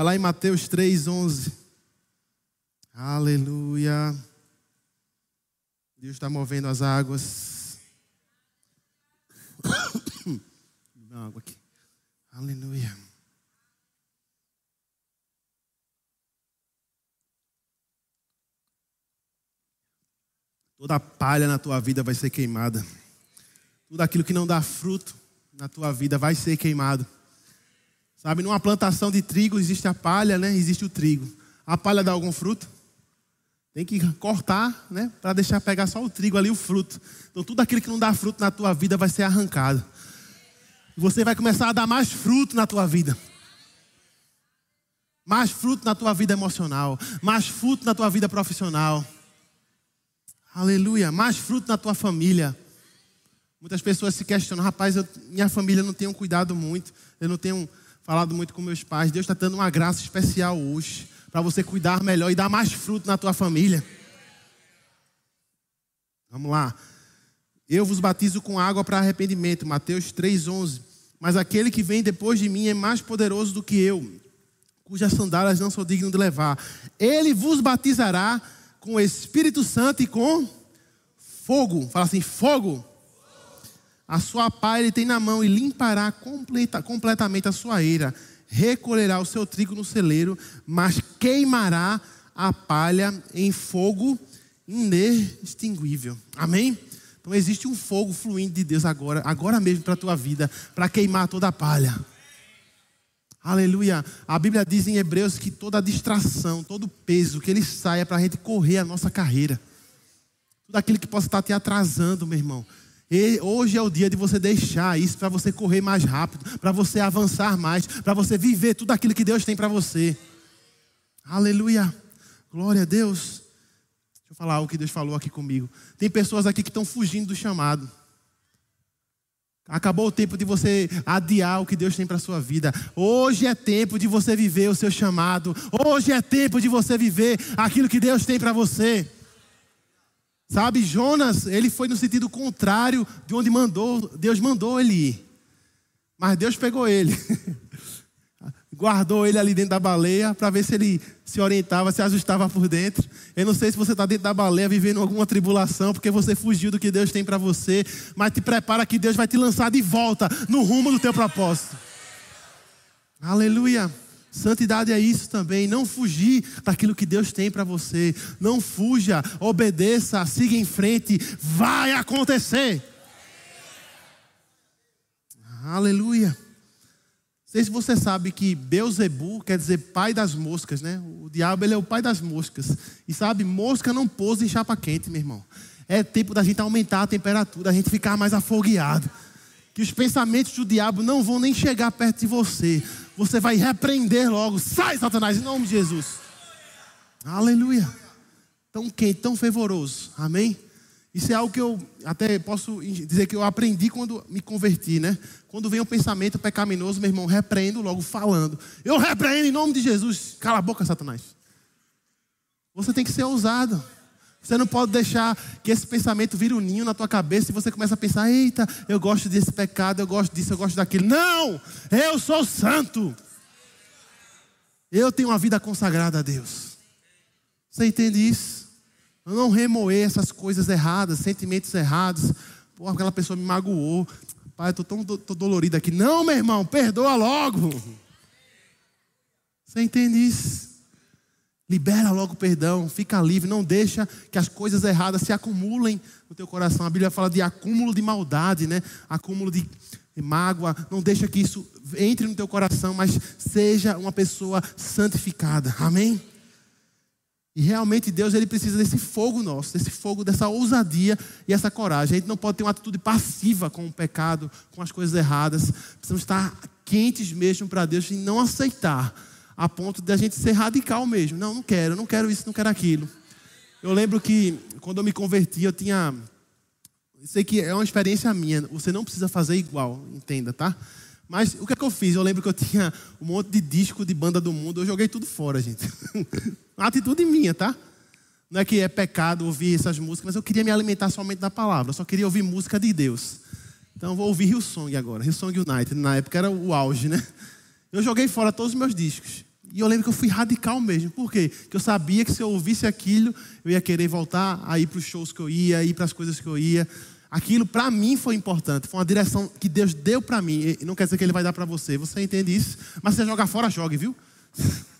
Speaker 1: Vai lá em Mateus 3, 11. Aleluia. Deus está movendo as águas. (coughs) Água aqui. Aleluia. Toda palha na tua vida vai ser queimada. Tudo aquilo que não dá fruto na tua vida vai ser queimado. Sabe, numa plantação de trigo existe a palha, né? Existe o trigo. A palha dá algum fruto? Tem que cortar, né? Para deixar pegar só o trigo ali, o fruto. Então tudo aquilo que não dá fruto na tua vida vai ser arrancado. Você vai começar a dar mais fruto na tua vida. Mais fruto na tua vida emocional. Mais fruto na tua vida profissional. Aleluia. Mais fruto na tua família. Muitas pessoas se questionam, rapaz, eu, minha família não tem cuidado muito, eu não tenho falado muito com meus pais. Deus está dando uma graça especial hoje para você cuidar melhor e dar mais fruto na tua família. Vamos lá. Eu vos batizo com água para arrependimento, Mateus 3,11. Mas aquele que vem depois de mim é mais poderoso do que eu, cujas sandálias não sou digno de levar. Ele vos batizará com o Espírito Santo e com fogo. Fala assim: fogo. A sua pá ele tem na mão e limpará completa, completamente a sua eira. Recolherá o seu trigo no celeiro, mas queimará a palha em fogo inextinguível. Amém? Então existe um fogo fluindo de Deus agora, agora mesmo para a tua vida, para queimar toda a palha. Aleluia. A Bíblia diz em Hebreus que toda distração, todo peso que ele saia para a gente correr a nossa carreira. Tudo aquilo que possa estar te atrasando, meu irmão. E hoje é o dia de você deixar isso para você correr mais rápido, para você avançar mais, para você viver tudo aquilo que Deus tem para você. Aleluia. Glória a Deus. Deixa eu falar o que Deus falou aqui comigo. Tem pessoas aqui que estão fugindo do chamado. Acabou o tempo de você adiar o que Deus tem para a sua vida. Hoje é tempo de você viver o seu chamado. Hoje é tempo de você viver aquilo que Deus tem para você. Sabe, Jonas, ele foi no sentido contrário de onde mandou, Deus mandou ele ir. Mas Deus pegou ele. (laughs) guardou ele ali dentro da baleia para ver se ele se orientava, se ajustava por dentro. Eu não sei se você está dentro da baleia vivendo alguma tribulação, porque você fugiu do que Deus tem para você, mas te prepara que Deus vai te lançar de volta no rumo do teu propósito. Aleluia. Santidade é isso também, não fugir daquilo que Deus tem para você. Não fuja, obedeça, siga em frente, vai acontecer. Aleluia sei se você sabe que Beuzebu quer dizer pai das moscas, né? O diabo ele é o pai das moscas. E sabe, mosca não pousa em chapa quente, meu irmão. É tempo da gente aumentar a temperatura, a gente ficar mais afogueado. Que os pensamentos do diabo não vão nem chegar perto de você. Você vai repreender logo. Sai, Satanás, em nome de Jesus. Aleluia. Tão quente, tão fervoroso. Amém? Isso é algo que eu até posso dizer que eu aprendi quando me converti, né? Quando vem um pensamento pecaminoso, meu irmão, repreendo logo falando. Eu repreendo em nome de Jesus. Cala a boca, Satanás. Você tem que ser ousado. Você não pode deixar que esse pensamento vire um ninho na tua cabeça e você começa a pensar: eita, eu gosto desse pecado, eu gosto disso, eu gosto daquilo. Não! Eu sou santo. Eu tenho uma vida consagrada a Deus. Você entende isso? Não remoer essas coisas erradas, sentimentos errados. Pô, aquela pessoa me magoou. Pai, eu estou tão tô dolorido aqui. Não, meu irmão, perdoa logo. Você entende isso? Libera logo o perdão, fica livre, não deixa que as coisas erradas se acumulem no teu coração. A Bíblia fala de acúmulo de maldade, né? Acúmulo de mágoa. Não deixa que isso entre no teu coração, mas seja uma pessoa santificada. Amém? E realmente Deus ele precisa desse fogo nosso, desse fogo, dessa ousadia e essa coragem. A gente não pode ter uma atitude passiva com o pecado, com as coisas erradas. Precisamos estar quentes mesmo para Deus e não aceitar a ponto de a gente ser radical mesmo. Não, não quero, não quero isso, não quero aquilo. Eu lembro que quando eu me converti, eu tinha. Sei que é uma experiência minha, você não precisa fazer igual, entenda, tá? Mas o que é que eu fiz? Eu lembro que eu tinha um monte de disco de banda do mundo, eu joguei tudo fora, gente. Uma (laughs) atitude minha, tá? Não é que é pecado ouvir essas músicas, mas eu queria me alimentar somente da palavra. Eu só queria ouvir música de Deus. Então eu vou ouvir Hillsong agora. Hillsong United, na época era o auge, né? Eu joguei fora todos os meus discos. E eu lembro que eu fui radical mesmo. Por quê? Porque eu sabia que se eu ouvisse aquilo, eu ia querer voltar a ir para os shows que eu ia, ir para as coisas que eu ia. Aquilo para mim foi importante, foi uma direção que Deus deu para mim. E não quer dizer que Ele vai dar para você, você entende isso? Mas se você jogar fora, jogue, viu? (laughs)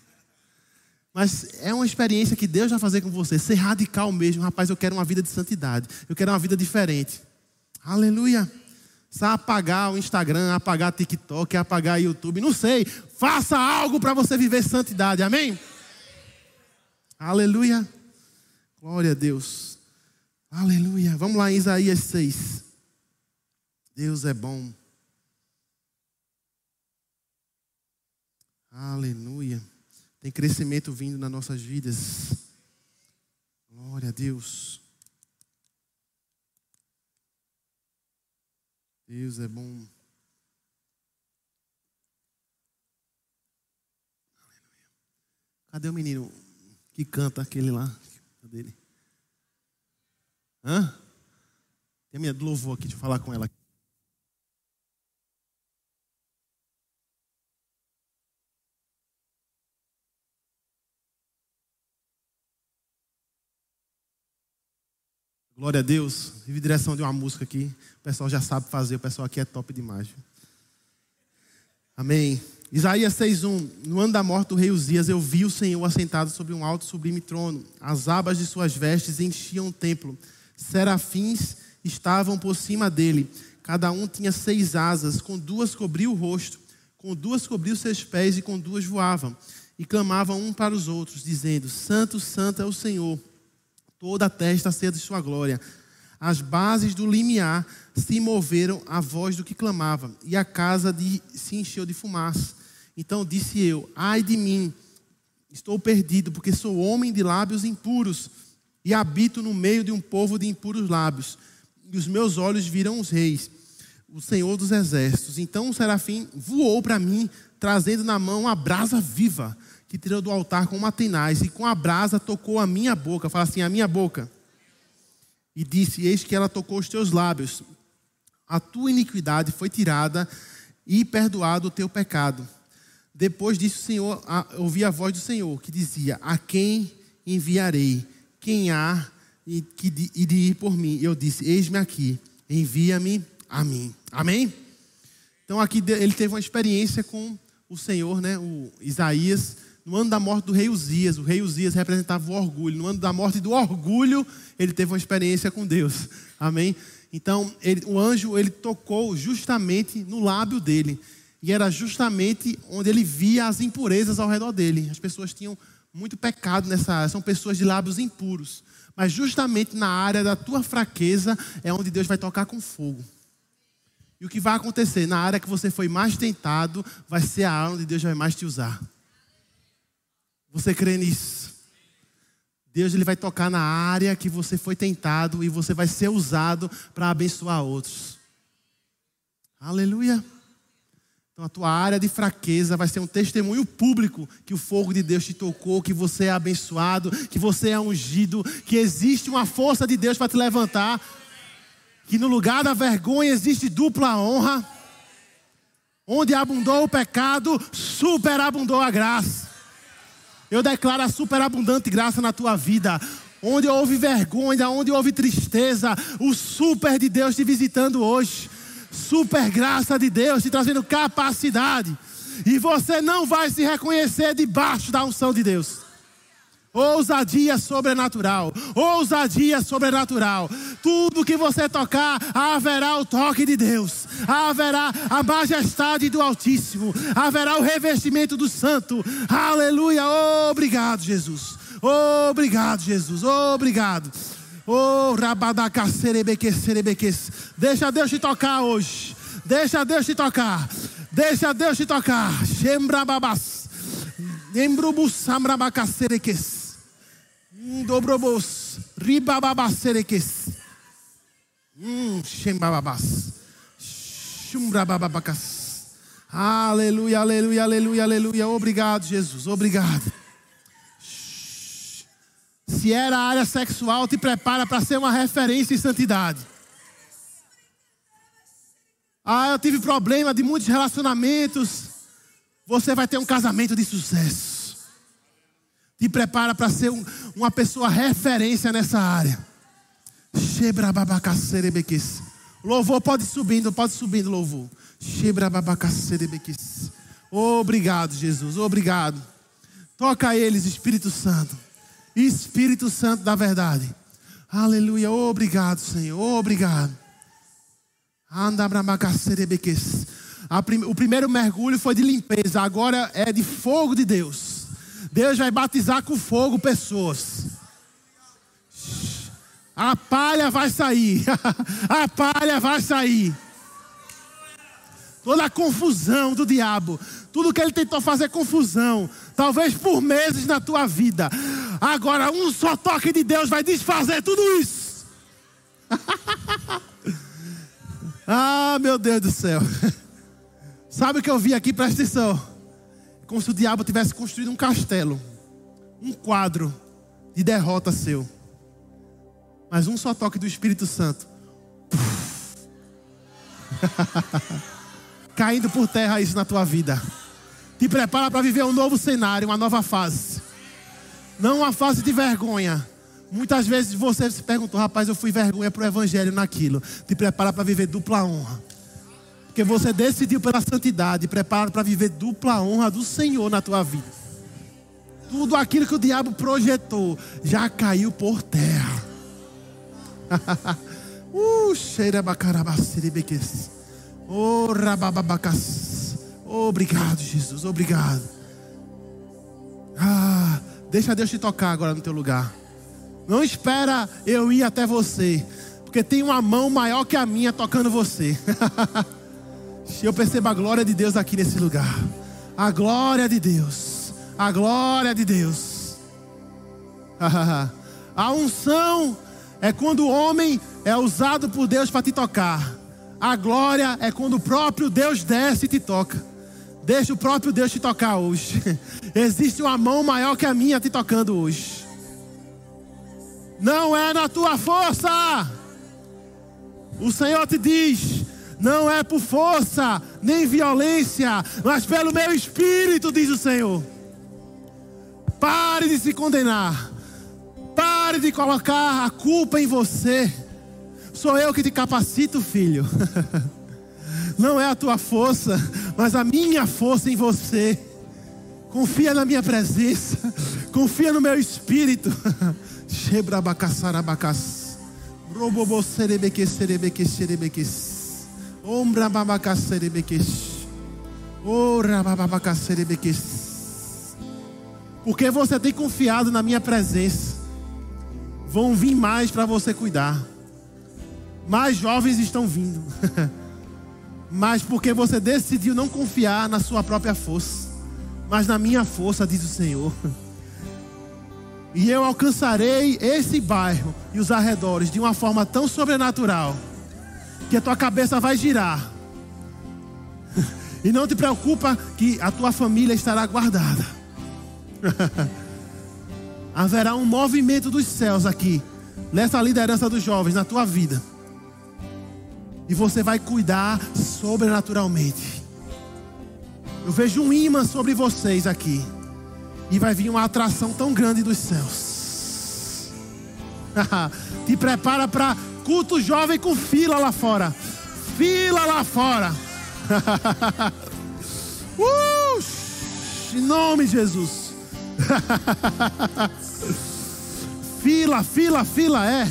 Speaker 1: Mas é uma experiência que Deus vai fazer com você, ser radical mesmo. Rapaz, eu quero uma vida de santidade, eu quero uma vida diferente. Aleluia. Sabe apagar o Instagram, apagar TikTok, apagar YouTube, não sei. Faça algo para você viver santidade, amém? Aleluia. Glória a Deus. Aleluia. Vamos lá em Isaías 6. Deus é bom. Aleluia. Tem crescimento vindo nas nossas vidas. Glória a Deus. Deus é bom. Cadê o menino que canta aquele lá? Cadê ele? Hã? Tem a minha louvor aqui, deixa eu falar com ela. Glória a Deus. Vive direção de uma música aqui. O pessoal já sabe fazer, o pessoal aqui é top demais. Amém. Isaías 6:1 No ano da morte do rei Uzias, eu vi o Senhor assentado sobre um alto sublime trono. As abas de suas vestes enchiam o templo. Serafins estavam por cima dele. Cada um tinha seis asas, com duas cobriu o rosto, com duas cobriu seus pés e com duas voavam. E clamavam um para os outros, dizendo: Santo, Santo é o Senhor. Toda a testa cheia de sua glória. As bases do limiar se moveram à voz do que clamava, e a casa de, se encheu de fumaça. Então disse eu: Ai de mim, estou perdido, porque sou homem de lábios impuros e habito no meio de um povo de impuros lábios. E os meus olhos viram os reis, o Senhor dos exércitos. Então o serafim voou para mim, trazendo na mão a brasa viva, que tirou do altar com uma tenaz, e com a brasa tocou a minha boca. Fala assim: a minha boca. E disse: Eis que ela tocou os teus lábios. A tua iniquidade foi tirada e perdoado o teu pecado. Depois disso, o Senhor, ouvi a voz do Senhor que dizia: A quem enviarei? Quem há e, que, e de ir por mim? Eu disse: Eis-me aqui, envia-me a mim. Amém? Então aqui ele teve uma experiência com o Senhor, né? O Isaías, no ano da morte do rei Uzias. O rei Uzias representava o orgulho. No ano da morte do orgulho, ele teve uma experiência com Deus. Amém? Então, ele, o anjo ele tocou justamente no lábio dele. E era justamente onde ele via as impurezas ao redor dele. As pessoas tinham muito pecado nessa área, são pessoas de lábios impuros. Mas justamente na área da tua fraqueza é onde Deus vai tocar com fogo. E o que vai acontecer? Na área que você foi mais tentado, vai ser a área onde Deus vai mais te usar. Você crê nisso? Deus ele vai tocar na área que você foi tentado e você vai ser usado para abençoar outros. Aleluia. Então a tua área de fraqueza vai ser um testemunho público que o fogo de Deus te tocou, que você é abençoado, que você é ungido, que existe uma força de Deus para te levantar, que no lugar da vergonha existe dupla honra. Onde abundou o pecado, superabundou a graça. Eu declaro a superabundante graça na tua vida. Onde houve vergonha, onde houve tristeza, o super de Deus te visitando hoje super graça de Deus te trazendo capacidade. E você não vai se reconhecer debaixo da unção de Deus. Ousadia sobrenatural, ousadia sobrenatural. Tudo que você tocar, haverá o toque de Deus, haverá a majestade do Altíssimo, haverá o revestimento do Santo. Aleluia! Obrigado, Jesus. Obrigado, Jesus. Obrigado. Oh, rabadacacerebequecerebeques. Deixa Deus te tocar hoje. Deixa Deus te tocar. Deixa Deus te tocar. Xembrababas. Embrubus samrabacacereques. Dobrobos. Ribababacereques. Hum, xembababas. Xumbrababacas. Aleluia, aleluia, aleluia, aleluia. Obrigado, Jesus. Obrigado. Se era a área sexual, te prepara para ser uma referência em santidade. Ah, eu tive problema de muitos relacionamentos. Você vai ter um casamento de sucesso. Te prepara para ser um, uma pessoa referência nessa área. Louvor pode subindo, pode subindo, louvor. Obrigado, Jesus. Obrigado. Toca eles, Espírito Santo. Espírito Santo da verdade. Aleluia. Obrigado, Senhor. Obrigado. O primeiro mergulho foi de limpeza, agora é de fogo de Deus. Deus vai batizar com fogo pessoas. A palha vai sair. (laughs) A palha vai sair. Toda a confusão do diabo, tudo que ele tentou fazer confusão, talvez por meses na tua vida. Agora, um só toque de Deus vai desfazer tudo isso. (laughs) ah, meu Deus do céu. (laughs) Sabe o que eu vi aqui? Presta atenção. Como se o diabo tivesse construído um castelo, um quadro de derrota seu. Mas um só toque do Espírito Santo. (laughs) Caindo por terra isso na tua vida. Te prepara para viver um novo cenário, uma nova fase. Não uma fase de vergonha, Muitas vezes você se perguntou, rapaz, eu fui vergonha para o evangelho naquilo. Te prepara para viver dupla honra. Porque você decidiu pela santidade, prepara para viver dupla honra do Senhor na tua vida. Tudo aquilo que o diabo projetou já caiu por terra. (laughs) uh, cheira bacarabaciribeques. Oh. Obrigado, Jesus. Obrigado. Ah, deixa Deus te tocar agora no teu lugar. Não espera eu ir até você, porque tem uma mão maior que a minha tocando você. (laughs) eu percebo a glória de Deus aqui nesse lugar. A glória de Deus. A glória de Deus. (laughs) a unção é quando o homem é usado por Deus para te tocar. A glória é quando o próprio Deus desce e te toca. Deixa o próprio Deus te tocar hoje. (laughs) Existe uma mão maior que a minha te tocando hoje. Não é na tua força. O Senhor te diz: não é por força, nem violência, mas pelo meu espírito, diz o Senhor. Pare de se condenar. Pare de colocar a culpa em você. Sou eu que te capacito, filho. (laughs) Não é a tua força, mas a minha força em você. Confia na minha presença. Confia no meu espírito. Porque você tem confiado na minha presença. Vão vir mais para você cuidar. Mais jovens estão vindo. (laughs) mas porque você decidiu não confiar na sua própria força, mas na minha força, diz o Senhor. (laughs) E eu alcançarei esse bairro e os arredores de uma forma tão sobrenatural que a tua cabeça vai girar. (laughs) E não te preocupa que a tua família estará guardada. (laughs) Haverá um movimento dos céus aqui, nessa liderança dos jovens, na tua vida. E você vai cuidar sobrenaturalmente. Eu vejo um imã sobre vocês aqui. E vai vir uma atração tão grande dos céus. (laughs) Te prepara para culto jovem com fila lá fora. Fila lá fora. (laughs) uh, em nome de Jesus. (laughs) fila, fila, fila é.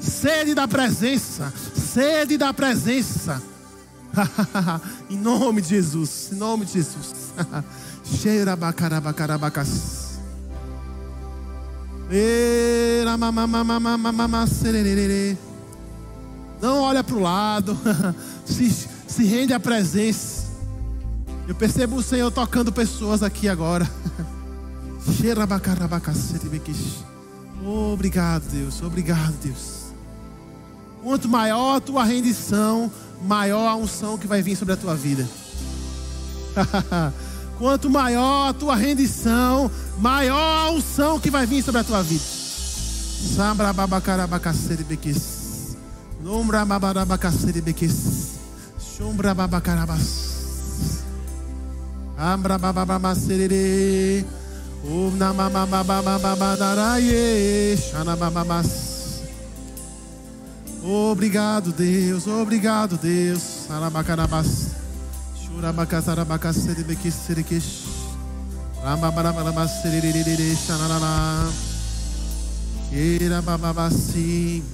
Speaker 1: Sede da presença sede da presença. (laughs) em nome de Jesus, em nome de Jesus. (laughs) Cheira bacarabacarabacas. Não olha para o lado, (laughs) se, se rende à presença. Eu percebo o Senhor tocando pessoas aqui agora. Obrigado, Deus. Obrigado, Deus. Quanto maior a tua rendição, maior a unção que vai vir sobre a tua vida. (laughs) Quanto maior a tua rendição, maior a unção que vai vir sobre a tua vida. Obrigado, Deus. Obrigado, Deus. Arabacarabas. Churabacasarabacacerebequecerequex. Ramabarabarabaceriririri. Xanarará. Queirabababacim.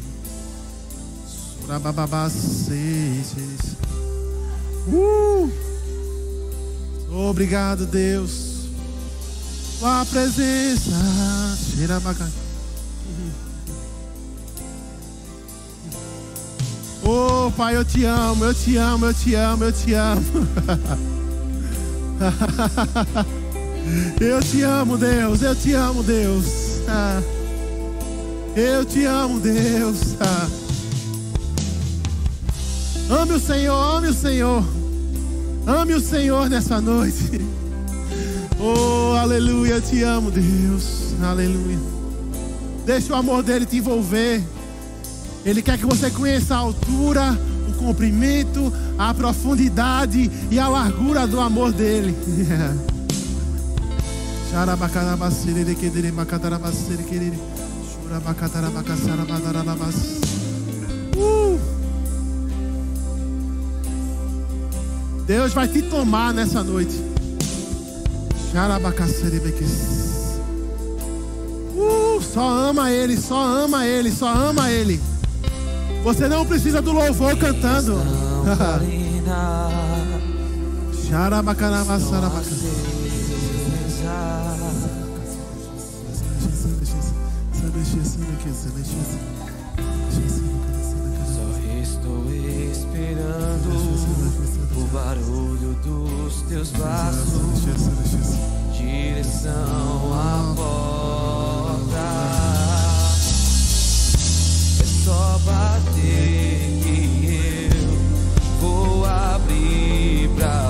Speaker 1: Surabababaceis. Uh! Obrigado, Deus. Tua presença. Cheirabacacim. Oh, Pai, eu te amo, eu te amo, eu te amo, eu te amo. (laughs) eu te amo, Deus, eu te amo, Deus. Eu te amo, Deus. Ame o Senhor, ame o Senhor. Ame o Senhor nessa noite. Oh, aleluia, eu te amo, Deus. Aleluia. Deixa o amor dele te envolver. Ele quer que você conheça a altura, o comprimento, a profundidade e a largura do amor dele. (laughs) Uh! Deus vai te tomar nessa noite. Uh, só ama Ele, só ama Ele, só ama Ele. Você não precisa do louvor cantando. (laughs)
Speaker 3: Só estou esperando o barulho dos teus braços, direção à porta. Bater que eu vou abrir pra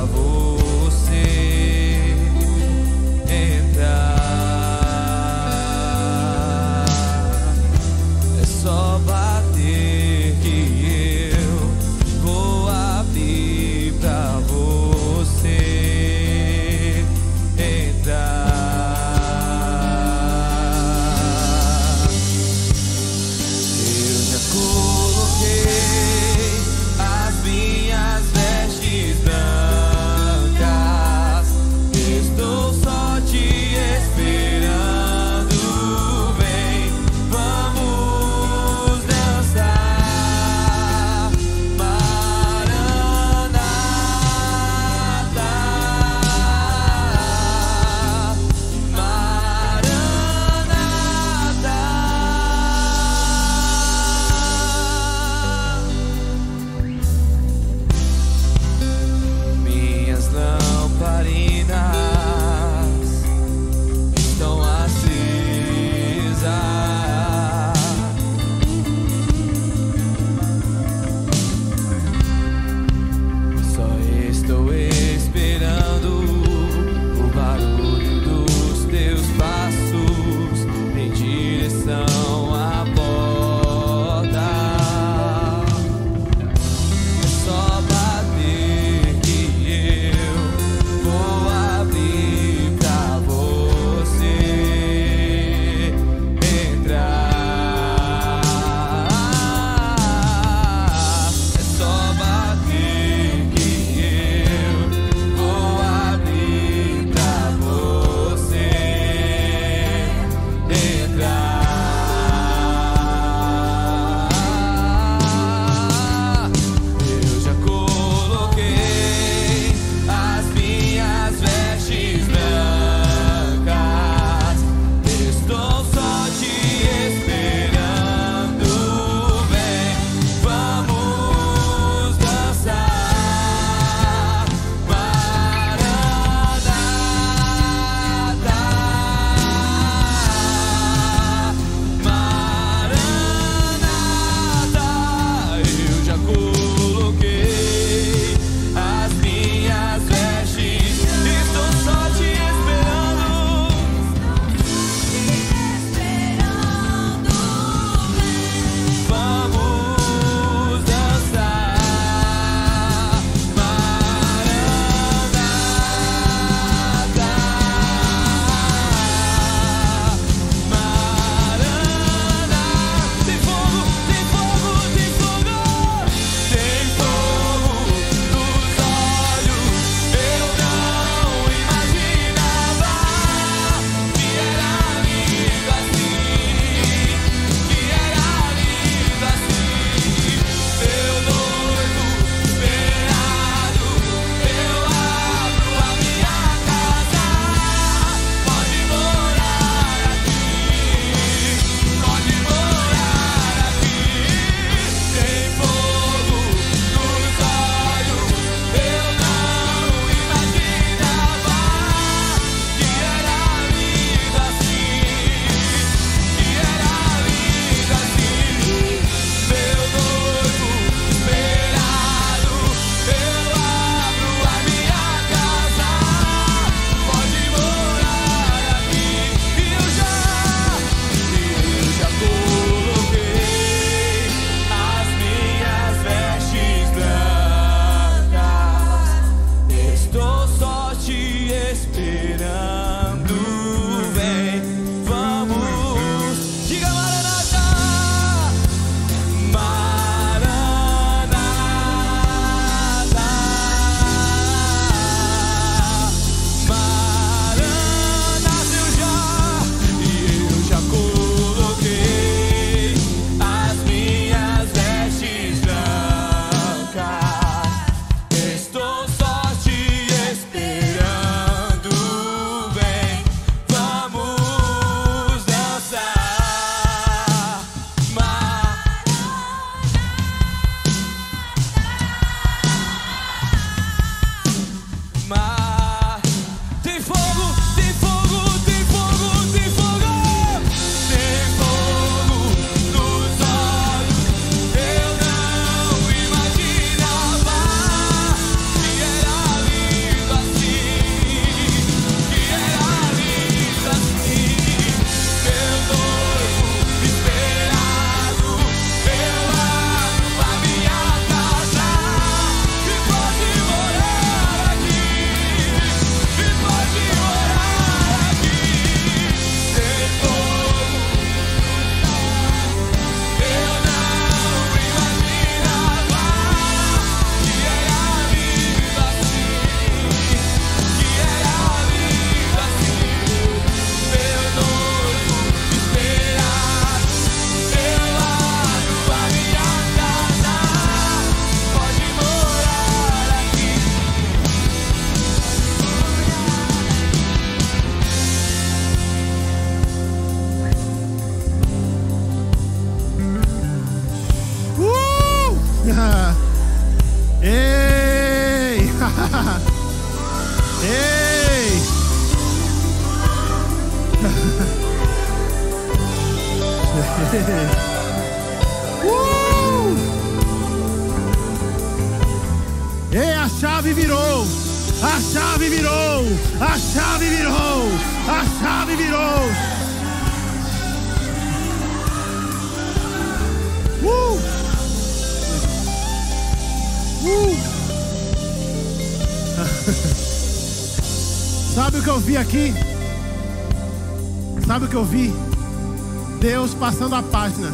Speaker 1: Deus passando a página.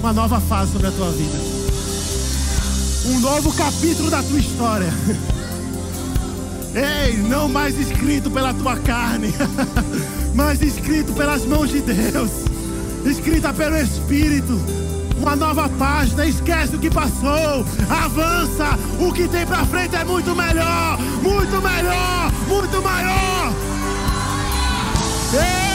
Speaker 1: Uma nova fase sobre a tua vida. Um novo capítulo da tua história. (laughs) Ei, não mais escrito pela tua carne, (laughs) mas escrito pelas mãos de Deus, escrita pelo Espírito. Uma nova página, esquece o que passou, avança. O que tem pra frente é muito melhor, muito melhor, muito maior. Ei!